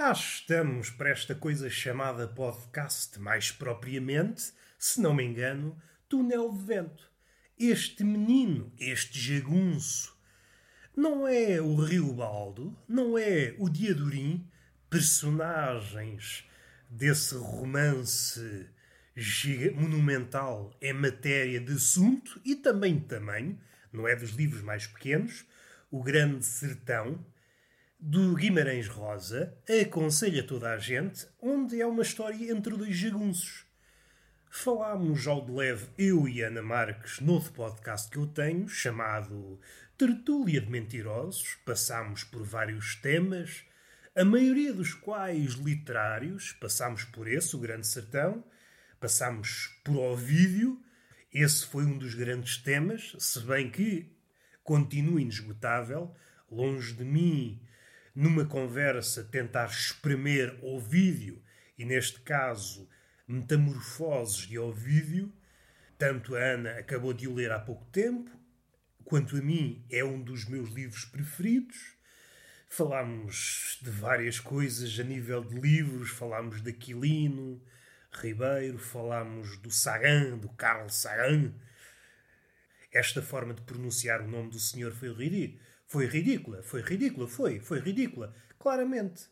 Cá estamos para esta coisa chamada podcast, mais propriamente, se não me engano, túnel de vento. Este menino, este jagunço, não é o Rio Baldo, não é o Diadorim, personagens desse romance monumental em matéria de assunto e também de tamanho, não é dos livros mais pequenos, O Grande Sertão, do Guimarães Rosa, aconselha toda a gente, onde é uma história entre dois jagunços. Falámos ao de leve, eu e Ana Marques, no outro podcast que eu tenho, chamado Tertúlia de Mentirosos. Passámos por vários temas, a maioria dos quais literários. Passámos por esse, o Grande Sertão. Passámos por Ovídio. Esse foi um dos grandes temas, se bem que continua inesgotável. Longe de mim numa conversa, tentar espremer Ovídio, e neste caso, Metamorfoses de Ovídio. Tanto a Ana acabou de o ler há pouco tempo, quanto a mim é um dos meus livros preferidos. Falámos de várias coisas a nível de livros, falámos de Aquilino, Ribeiro, falámos do Sagan, do Carl Sagan. Esta forma de pronunciar o nome do senhor foi ridícula foi ridícula, foi ridícula, foi, foi ridícula, claramente.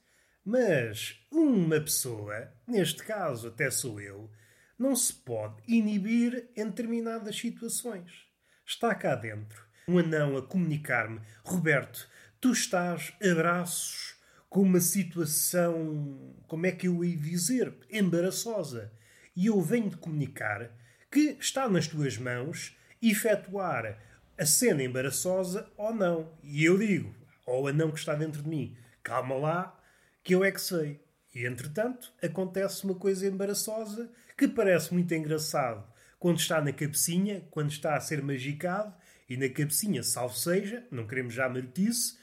Mas uma pessoa, neste caso até sou eu, não se pode inibir em determinadas situações. Está cá dentro um anão a comunicar-me: Roberto, tu estás a braços com uma situação, como é que eu ia dizer, embaraçosa. E eu venho de comunicar que está nas tuas mãos efetuar a cena embaraçosa ou não. E eu digo ao anão que está dentro de mim: calma lá, que eu é que sei. E entretanto, acontece uma coisa embaraçosa que parece muito engraçado quando está na cabecinha, quando está a ser magicado, e na cabecinha, salvo seja, não queremos já marotice.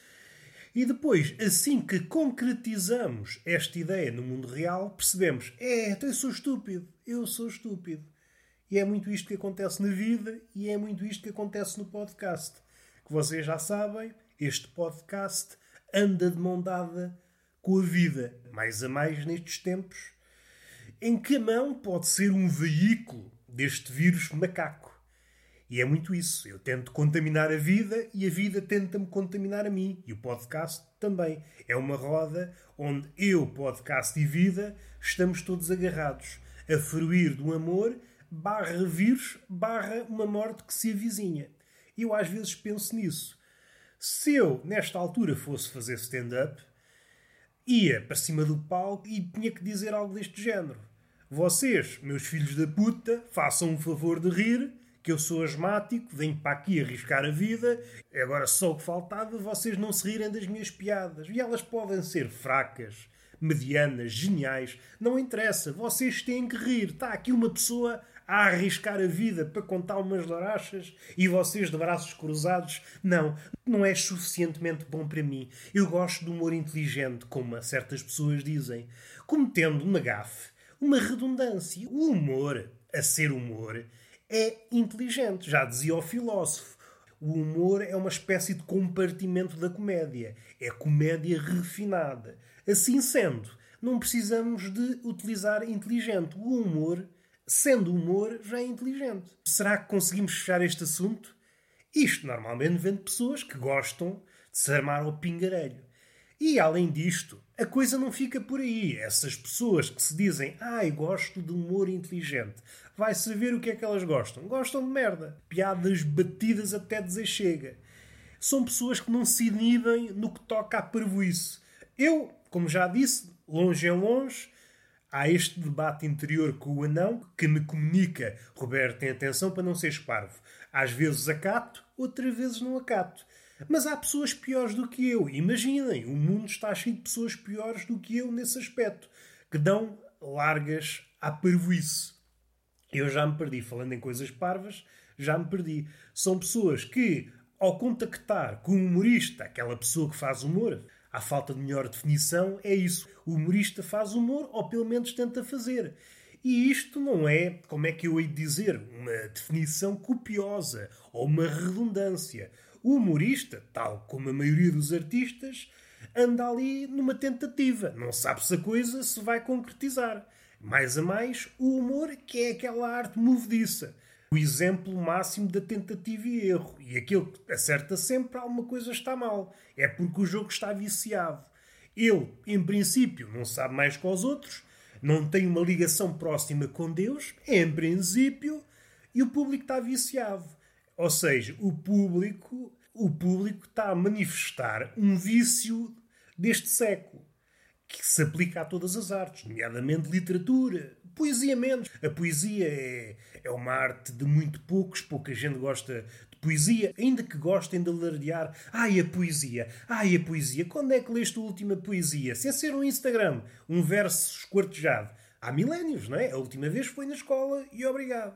E depois, assim que concretizamos esta ideia no mundo real, percebemos: é, então eu sou estúpido, eu sou estúpido. E é muito isto que acontece na vida e é muito isto que acontece no podcast. Que vocês já sabem, este podcast anda de mão dada com a vida, mais a mais nestes tempos, em que a mão pode ser um veículo deste vírus macaco. E é muito isso. Eu tento contaminar a vida e a vida tenta-me contaminar a mim. E o podcast também. É uma roda onde eu, podcast e vida, estamos todos agarrados a fruir do amor barra vírus, barra uma morte que se avizinha. Eu às vezes penso nisso. Se eu, nesta altura, fosse fazer stand-up, ia para cima do palco e tinha que dizer algo deste género. Vocês, meus filhos da puta, façam um favor de rir, que eu sou asmático, venho para aqui arriscar a vida, agora só o que faltava vocês não se rirem das minhas piadas. E elas podem ser fracas, medianas, geniais, não interessa, vocês têm que rir. Está aqui uma pessoa a arriscar a vida para contar umas larachas e vocês de braços cruzados. Não, não é suficientemente bom para mim. Eu gosto de humor inteligente, como certas pessoas dizem, cometendo uma gafe, uma redundância. O humor, a ser humor, é inteligente, já dizia o filósofo. O humor é uma espécie de compartimento da comédia. É comédia refinada. Assim sendo, não precisamos de utilizar inteligente. O humor sendo humor, já é inteligente. Será que conseguimos fechar este assunto? Isto normalmente vem de pessoas que gostam de se armar ao pingarelho. E além disto, a coisa não fica por aí. Essas pessoas que se dizem, ai, gosto de humor inteligente, vai saber o que é que elas gostam. Gostam de merda. Piadas batidas até dizer chega. São pessoas que não se inibem no que toca à parvoíce. Eu, como já disse, longe em longe, há este debate interior com o anão que me comunica: Roberto, tem atenção para não seres parvo. Às vezes acato, outras vezes não acato. Mas há pessoas piores do que eu. Imaginem, o mundo está cheio de pessoas piores do que eu nesse aspecto, que dão largas à parvoíce. Eu já me perdi, falando em coisas parvas, já me perdi. São pessoas que, ao contactar com um humorista, aquela pessoa que faz humor, à falta de melhor definição, é isso. O humorista faz humor, ou pelo menos tenta fazer. E isto não é, como é que eu hei de dizer, uma definição copiosa ou uma redundância. O humorista, tal como a maioria dos artistas, anda ali numa tentativa. Não sabe se a coisa se vai concretizar. Mais a mais, o humor, que é aquela arte movediça. O exemplo máximo da tentativa e erro. E aquele que acerta sempre, alguma coisa está mal. É porque o jogo está viciado. Ele, em princípio, não sabe mais que os outros, não tem uma ligação próxima com Deus, em princípio, e o público está viciado. Ou seja, o público, o público está a manifestar um vício deste século que se aplica a todas as artes, nomeadamente literatura, poesia menos. A poesia é, é uma arte de muito poucos, pouca gente gosta de poesia, ainda que gostem de alardear. Ai, a poesia, ai, a poesia. Quando é que leste a última poesia? Sem ser um Instagram, um verso esquartejado. Há milénios, não é? A última vez foi na escola e obrigado.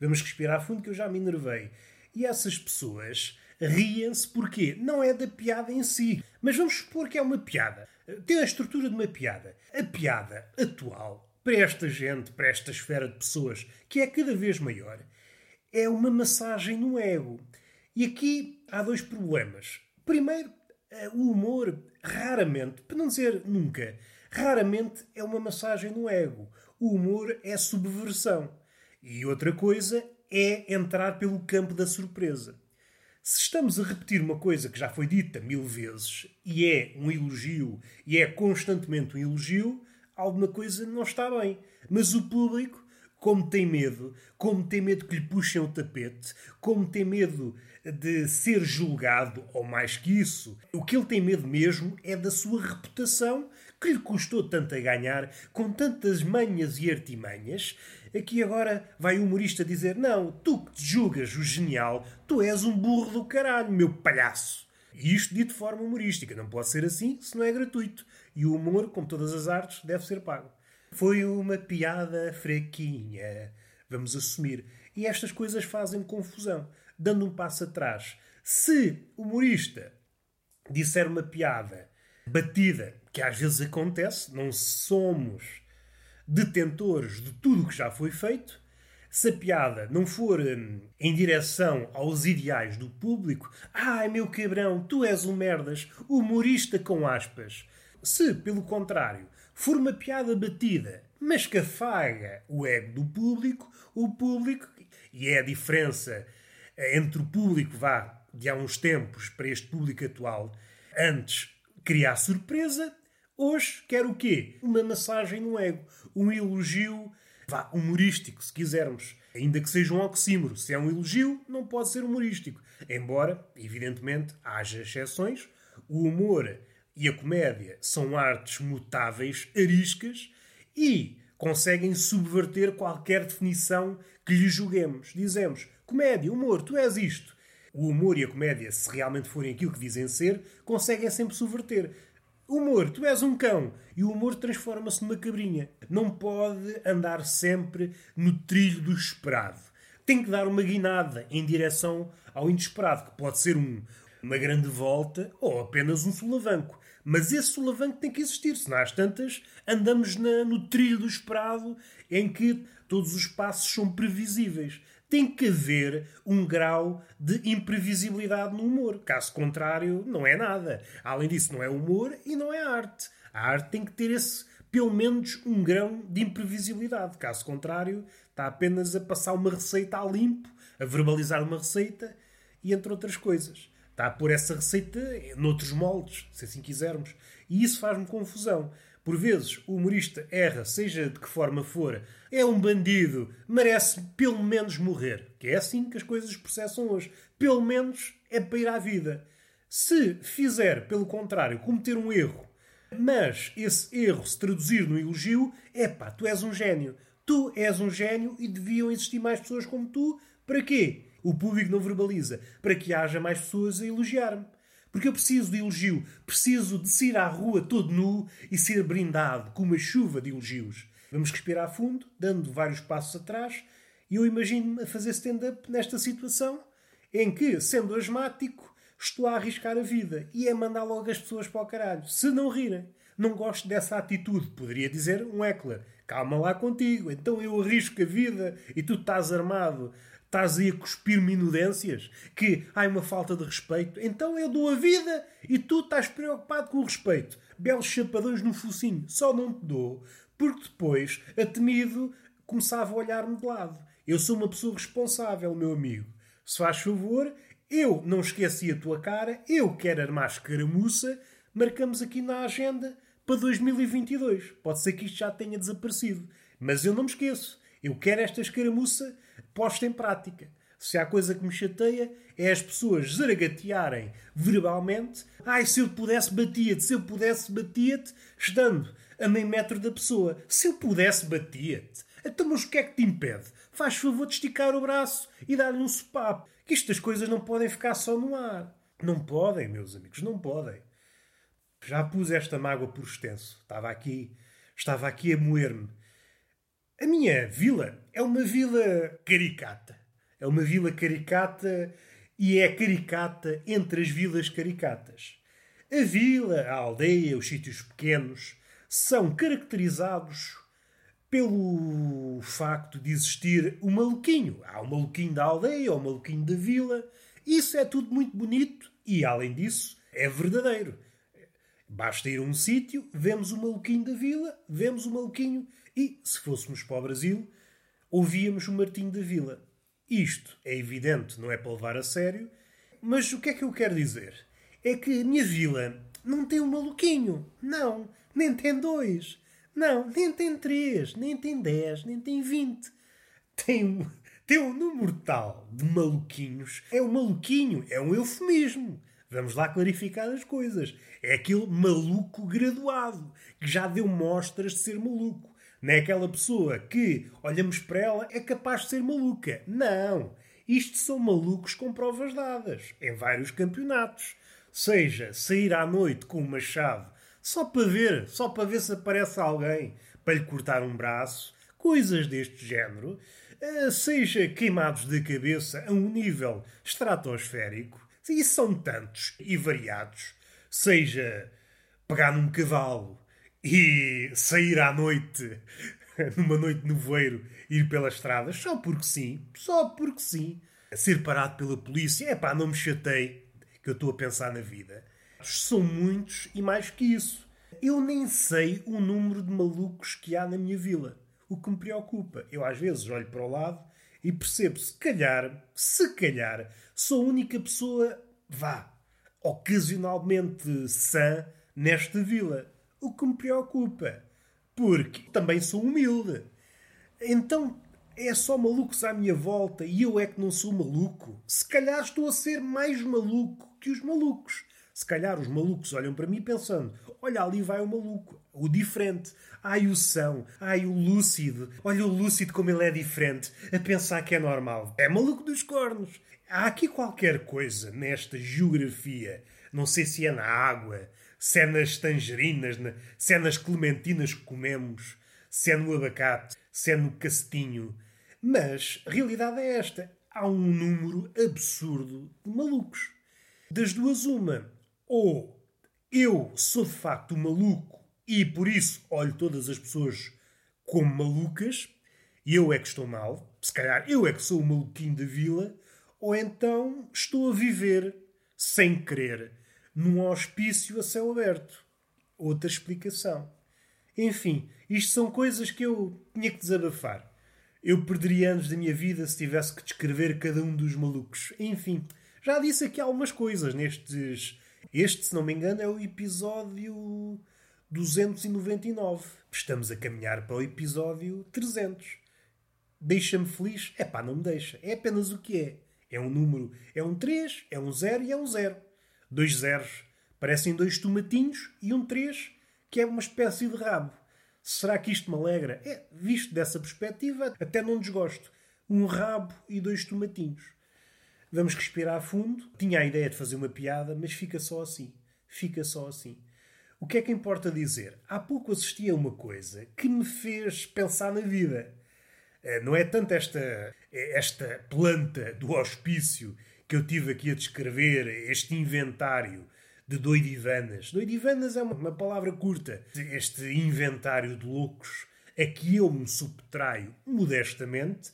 Vamos respirar fundo que eu já me enervei. E essas pessoas riem-se porque não é da piada em si. Mas vamos supor que é uma piada tem a estrutura de uma piada. A piada atual, para esta gente, para esta esfera de pessoas, que é cada vez maior, é uma massagem no ego. E aqui há dois problemas. Primeiro, eh, o humor, raramente, para não dizer nunca, raramente é uma massagem no ego. O humor é subversão. E outra coisa é entrar pelo campo da surpresa. Se estamos a repetir uma coisa que já foi dita mil vezes e é um elogio e é constantemente um elogio, alguma coisa não está bem. Mas o público, como tem medo, como tem medo que lhe puxem o tapete, como tem medo de ser julgado, ou mais que isso, o que ele tem medo mesmo é da sua reputação, que lhe custou tanto a ganhar, com tantas manhas e artimanhas, Aqui agora vai o humorista dizer: Não, tu que te julgas o genial, tu és um burro do caralho, meu palhaço. E isto dito de forma humorística. Não pode ser assim se não é gratuito. E o humor, como todas as artes, deve ser pago. Foi uma piada fraquinha. Vamos assumir. E estas coisas fazem confusão. Dando um passo atrás. Se o humorista disser uma piada batida, que às vezes acontece, não somos detentores de tudo o que já foi feito, se a piada não for hum, em direção aos ideais do público, ai meu cabrão, tu és um merdas, humorista com aspas. Se, pelo contrário, for uma piada batida, mas que afaga o ego do público, o público, e é a diferença eh, entre o público vá de há uns tempos para este público atual, antes criar surpresa, hoje quer o quê? Uma massagem no ego um elogio vá, humorístico, se quisermos. Ainda que seja um oxímoro. Se é um elogio, não pode ser humorístico. Embora, evidentemente, haja exceções. O humor e a comédia são artes mutáveis, ariscas e conseguem subverter qualquer definição que lhe julguemos. Dizemos, comédia, humor, tu és isto. O humor e a comédia, se realmente forem aquilo que dizem ser, conseguem sempre subverter. Humor, tu és um cão. E o humor transforma-se numa cabrinha. Não pode andar sempre no trilho do esperado. Tem que dar uma guinada em direção ao inesperado, que pode ser um, uma grande volta ou apenas um solavanco. Mas esse solavanco tem que existir, senão às tantas andamos na, no trilho do esperado em que todos os passos são previsíveis tem que haver um grau de imprevisibilidade no humor. Caso contrário, não é nada. Além disso, não é humor e não é arte. A arte tem que ter esse, pelo menos, um grão de imprevisibilidade. Caso contrário, está apenas a passar uma receita a limpo, a verbalizar uma receita e entre outras coisas. Está a pôr essa receita noutros moldes, se assim quisermos. E isso faz-me confusão. Por vezes o humorista erra, seja de que forma for, é um bandido, merece pelo menos morrer. Que é assim que as coisas processam hoje. Pelo menos é para ir à vida. Se fizer, pelo contrário, cometer um erro, mas esse erro se traduzir no elogio, é pá, tu és um gênio. Tu és um gênio e deviam existir mais pessoas como tu. Para quê? O público não verbaliza. Para que haja mais pessoas a elogiar-me. Porque eu preciso de elogio. Preciso de sair à rua todo nu e ser brindado com uma chuva de elogios. Vamos respirar fundo, dando vários passos atrás, e eu imagino-me a fazer stand-up nesta situação em que, sendo asmático, estou a arriscar a vida e é mandar logo as pessoas para o caralho. Se não rirem. Não gosto dessa atitude. Poderia dizer um Eckler. Calma lá contigo. Então eu arrisco a vida e tu estás armado Estás aí a cuspir minudências? Que há uma falta de respeito? Então eu dou a vida e tu estás preocupado com o respeito. Belos chapadões no focinho. Só não te dou porque depois, a temido, começava a olhar-me de lado. Eu sou uma pessoa responsável, meu amigo. Se faz favor, eu não esqueci a tua cara, eu quero armar escaramuça, marcamos aqui na agenda para 2022. Pode ser que isto já tenha desaparecido. Mas eu não me esqueço. Eu quero esta escaramuça posta em prática. Se há coisa que me chateia é as pessoas zaragatearem verbalmente. Ai, se eu pudesse batia-te, se eu pudesse batia-te, estando a meio metro da pessoa. Se eu pudesse batia-te. Então, mas o que é que te impede? Faz favor de esticar o braço e dar-lhe um sopapo. Que estas coisas não podem ficar só no ar. Não podem, meus amigos, não podem. Já pus esta mágoa por extenso. Estava aqui, estava aqui a moer-me. A minha vila é uma vila caricata. É uma vila caricata e é caricata entre as vilas caricatas. A vila, a aldeia, os sítios pequenos são caracterizados pelo facto de existir o maluquinho. Há o maluquinho da aldeia, o maluquinho da vila. Isso é tudo muito bonito e, além disso, é verdadeiro. Basta ir a um sítio, vemos o maluquinho da vila, vemos o maluquinho e, se fôssemos para o Brasil, ouvíamos o Martinho da Vila. Isto é evidente, não é para levar a sério, mas o que é que eu quero dizer? É que a minha vila não tem um maluquinho. Não, nem tem dois. Não, nem tem três, nem tem dez, nem tem vinte. Tem um, tem um número tal de maluquinhos. É um maluquinho, é um eufemismo. Vamos lá clarificar as coisas. É aquele maluco graduado, que já deu mostras de ser maluco. Não é aquela pessoa que olhamos para ela é capaz de ser maluca. Não. Isto são malucos com provas dadas, em vários campeonatos. Seja sair à noite com um machado só para ver, só para ver se aparece alguém para lhe cortar um braço, coisas deste género, eh, seja queimados de cabeça a um nível estratosférico, e são tantos e variados, seja pegar num cavalo e sair à noite, numa noite no voeiro, ir pelas estradas, só porque sim, só porque sim, ser parado pela polícia, é pá, não me chatei, que eu estou a pensar na vida. São muitos e mais que isso. Eu nem sei o número de malucos que há na minha vila. O que me preocupa. Eu às vezes olho para o lado e percebo, se calhar, se calhar, sou a única pessoa, vá, ocasionalmente sã nesta vila o que me preocupa. Porque também sou humilde. Então é só malucos à minha volta e eu é que não sou maluco. Se calhar estou a ser mais maluco que os malucos. Se calhar os malucos olham para mim pensando: olha, ali vai o maluco, o diferente. Ai, o são, ai, o lúcido. Olha o lúcido como ele é diferente, a pensar que é normal. É maluco dos cornos. Há aqui qualquer coisa nesta geografia, não sei se é na água, se é nas tangerinas, se é nas clementinas que comemos, se é no abacate, se é no cacetinho. Mas a realidade é esta: há um número absurdo de malucos. Das duas, uma. Ou eu sou de facto maluco e por isso olho todas as pessoas como malucas e eu é que estou mal, se calhar eu é que sou o maluquinho da vila, ou então estou a viver sem querer num hospício a céu aberto. Outra explicação. Enfim, isto são coisas que eu tinha que desabafar. Eu perderia anos da minha vida se tivesse que descrever cada um dos malucos. Enfim, já disse aqui algumas coisas nestes. Este, se não me engano, é o episódio 299. Estamos a caminhar para o episódio 300. Deixa-me feliz? É pá, não me deixa. É apenas o que é. É um número, é um 3, é um 0 e é um 0 dois zeros, parecem dois tomatinhos e um três, que é uma espécie de rabo. Será que isto me alegra? É, visto dessa perspectiva, até não desgosto. Um rabo e dois tomatinhos. Vamos respirar fundo. Tinha a ideia de fazer uma piada, mas fica só assim. Fica só assim. O que é que importa dizer? Há pouco assisti a uma coisa que me fez pensar na vida. Eh, não é tanto esta, esta planta do hospício que eu tive aqui a descrever, este inventário de doidivanas. Doidivanas é uma, palavra curta. Este inventário de loucos a que eu me subtraio modestamente,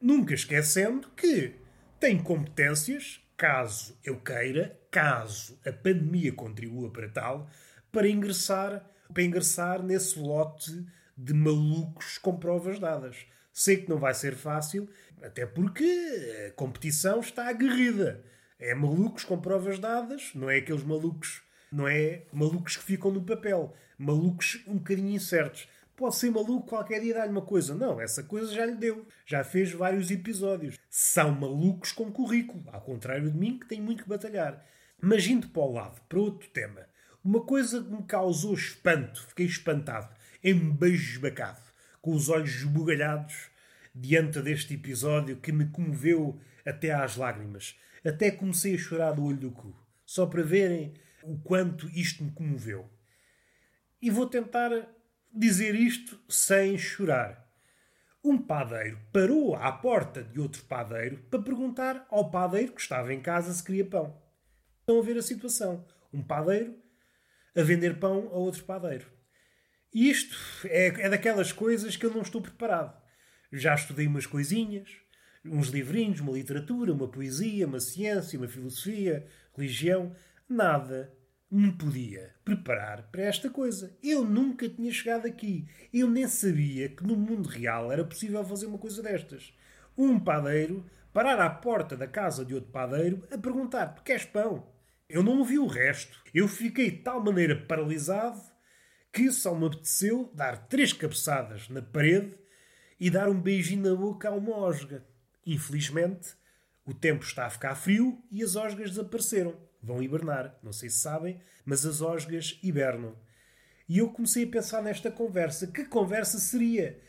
Nunca esquecendo que tem competências, caso eu queira, caso a pandemia contribua para tal, para ingressar, para ingressar nesse lote de malucos com provas dadas. Sei que não vai ser fácil, até porque a competição está aguerrida. É malucos com provas dadas, não é aqueles malucos, não é malucos que ficam no papel, malucos um bocadinho incertos. Pode ser maluco qualquer dia dar-lhe uma coisa. Não, essa coisa já lhe deu. Já fez vários episódios. São malucos com currículo, ao contrário de mim, que tenho muito que batalhar. Mas indo para o lado, para outro tema, uma coisa que me causou espanto, fiquei espantado, embasbacado, com os olhos esbugalhados diante deste episódio que me comoveu até às lágrimas. Até comecei a chorar do olho do cu, só para verem o quanto isto me comoveu. E vou tentar dizer isto sem chorar. Um padeiro parou à porta de outro padeiro para perguntar ao padeiro que estava em casa se queria pão. Estão a ver a situação. Um padeiro a vender pão a outro padeiro. Isto é, é daquelas coisas que eu não estou preparado. Já estudei umas coisinhas, uns livrinhos, uma literatura, uma poesia, uma ciência, uma filosofia, religião. Nada me podia preparar para esta coisa. Eu nunca tinha chegado aqui. Eu nem sabia que no mundo real era possível fazer uma coisa destas. Um padeiro parar à porta da casa de outro padeiro a perguntar: Tu queres pão? Eu não ouvi o resto. Eu fiquei de tal maneira paralisado que só me apeteceu dar três cabeçadas na parede e dar um beijinho na boca a uma osga. Infelizmente, o tempo está a ficar frio e as osgas desapareceram vão hibernar. Não sei se sabem, mas as osgas hibernam. E eu comecei a pensar nesta conversa. Que conversa seria?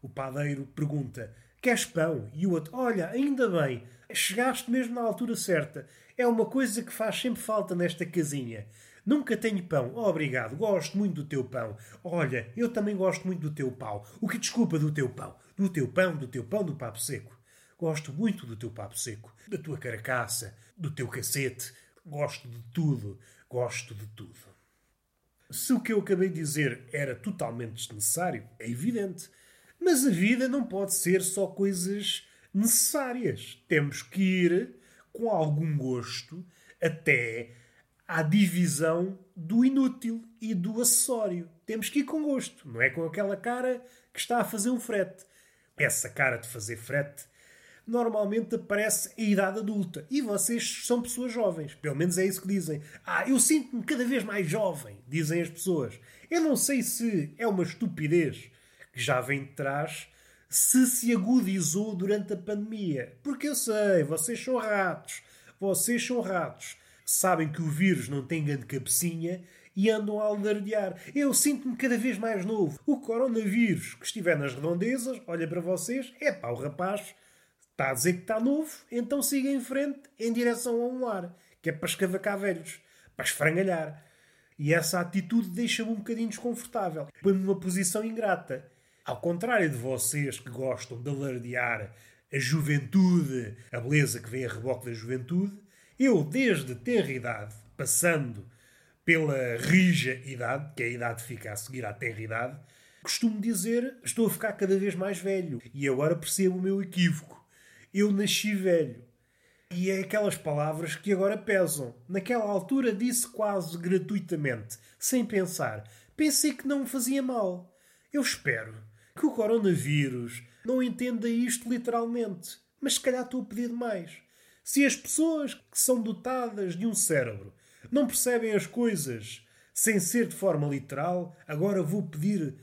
O padeiro pergunta: Queres pão? E o outro: Olha, ainda bem, chegaste mesmo na altura certa. É uma coisa que faz sempre falta nesta casinha. Nunca tenho pão. Oh, obrigado, gosto muito do teu pão. Olha, eu também gosto muito do teu pau. O que desculpa do teu pão? Do teu pão, do teu pão, do papo seco. Gosto muito do teu papo seco, da tua caracaça, do teu cacete, Gosto de tudo. Gosto de tudo. Se o que eu acabei de dizer era totalmente desnecessário, é evidente. Mas a vida não pode ser só coisas necessárias. Temos que ir com algum gosto até à divisão do inútil e do acessório. Temos que ir com gosto, não é com aquela cara que está a fazer um frete. Essa cara de fazer frete normalmente aparece a idade adulta. E vocês são pessoas jovens. Pelo menos é isso que dizem. Ah, eu sinto-me cada vez mais jovem, dizem as pessoas. Eu não sei se é uma estupidez que já vem de trás, se se agudizou durante a pandemia. Porque eu sei, vocês são ratos. Vocês são ratos. Sabem que o vírus não tem grande cabecinha e andam a alardear. Eu sinto-me cada vez mais novo. O coronavírus que estiver nas redondezas, olha para vocês, é pá, o rapaz Está a dizer que está novo, então siga em frente em direção a um lar, que é para escavacar velhos, para esfrangalhar. E essa atitude deixa-me um bocadinho desconfortável, põe-me numa posição ingrata. Ao contrário de vocês que gostam de alardear a juventude, a beleza que vem a reboque da juventude, eu, desde ter idade, passando pela rija idade, que é a idade fica a seguir à tenra idade, costumo dizer estou a ficar cada vez mais velho. E agora percebo o meu equívoco eu nasci velho. E é aquelas palavras que agora pesam. Naquela altura disse quase gratuitamente, sem pensar. Pensei que não me fazia mal. Eu espero que o coronavírus não entenda isto literalmente. Mas se calhar estou a pedir demais. Se as pessoas que são dotadas de um cérebro não percebem as coisas sem ser de forma literal, agora vou pedir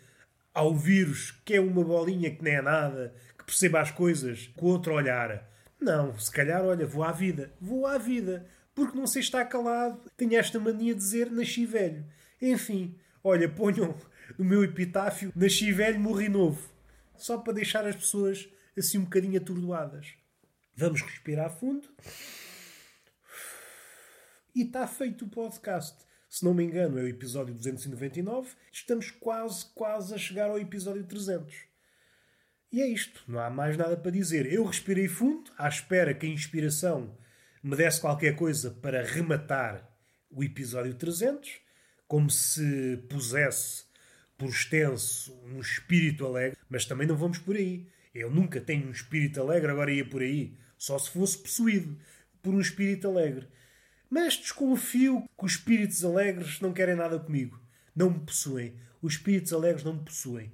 ao vírus, que é uma bolinha que nem é nada, que perceba as coisas com outro olhar. Não, se calhar, olha, vou à vida. Vou à vida. Porque não sei estar calado. Tenho esta mania de dizer nasci velho. Enfim, olha, ponham no meu epitáfio nasci velho, morri novo. Só para deixar as pessoas assim um bocadinho atordoadas. Vamos respirar fundo. E está feito o podcast. Se não me engano, é o episódio 299. Estamos quase, quase a chegar ao episódio 300. E é isto, não há mais nada para dizer. Eu respirei fundo, à espera que a inspiração me desse qualquer coisa para rematar o episódio 300, como se pusesse por extenso um espírito alegre, mas também não vamos por aí. Eu nunca tenho um espírito alegre, agora ia por aí. Só se fosse possuído por um espírito alegre. Mas desconfio que os espíritos alegres não querem nada comigo. Não me possuem. Os espíritos alegres não me possuem.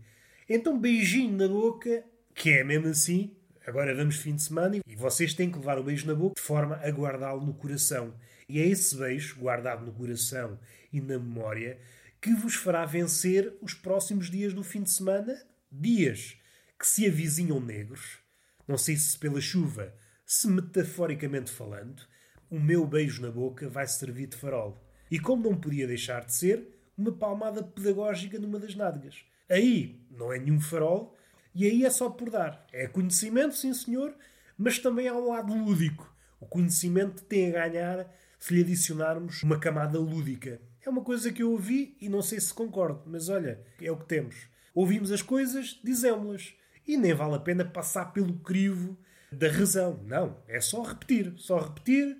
Então, beijinho na boca, que é mesmo assim. Agora vamos fim de semana e vocês têm que levar o beijo na boca de forma a guardá-lo no coração. E é esse beijo, guardado no coração e na memória, que vos fará vencer os próximos dias do fim de semana. Dias que se avizinham negros. Não sei se pela chuva, se metaforicamente falando, o meu beijo na boca vai servir de farol. E como não podia deixar de ser, uma palmada pedagógica numa das nádegas. Aí não é nenhum farol e aí é só por dar. É conhecimento, sim senhor, mas também há um lado lúdico. O conhecimento tem a ganhar se lhe adicionarmos uma camada lúdica. É uma coisa que eu ouvi e não sei se concordo, mas olha, é o que temos. Ouvimos as coisas, dizemos-las. E nem vale a pena passar pelo crivo da razão. Não, é só repetir. Só repetir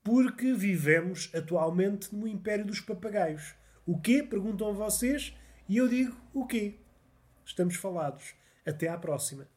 porque vivemos atualmente no império dos papagaios. O quê? Perguntam vocês e eu digo o quê? Estamos falados. Até à próxima.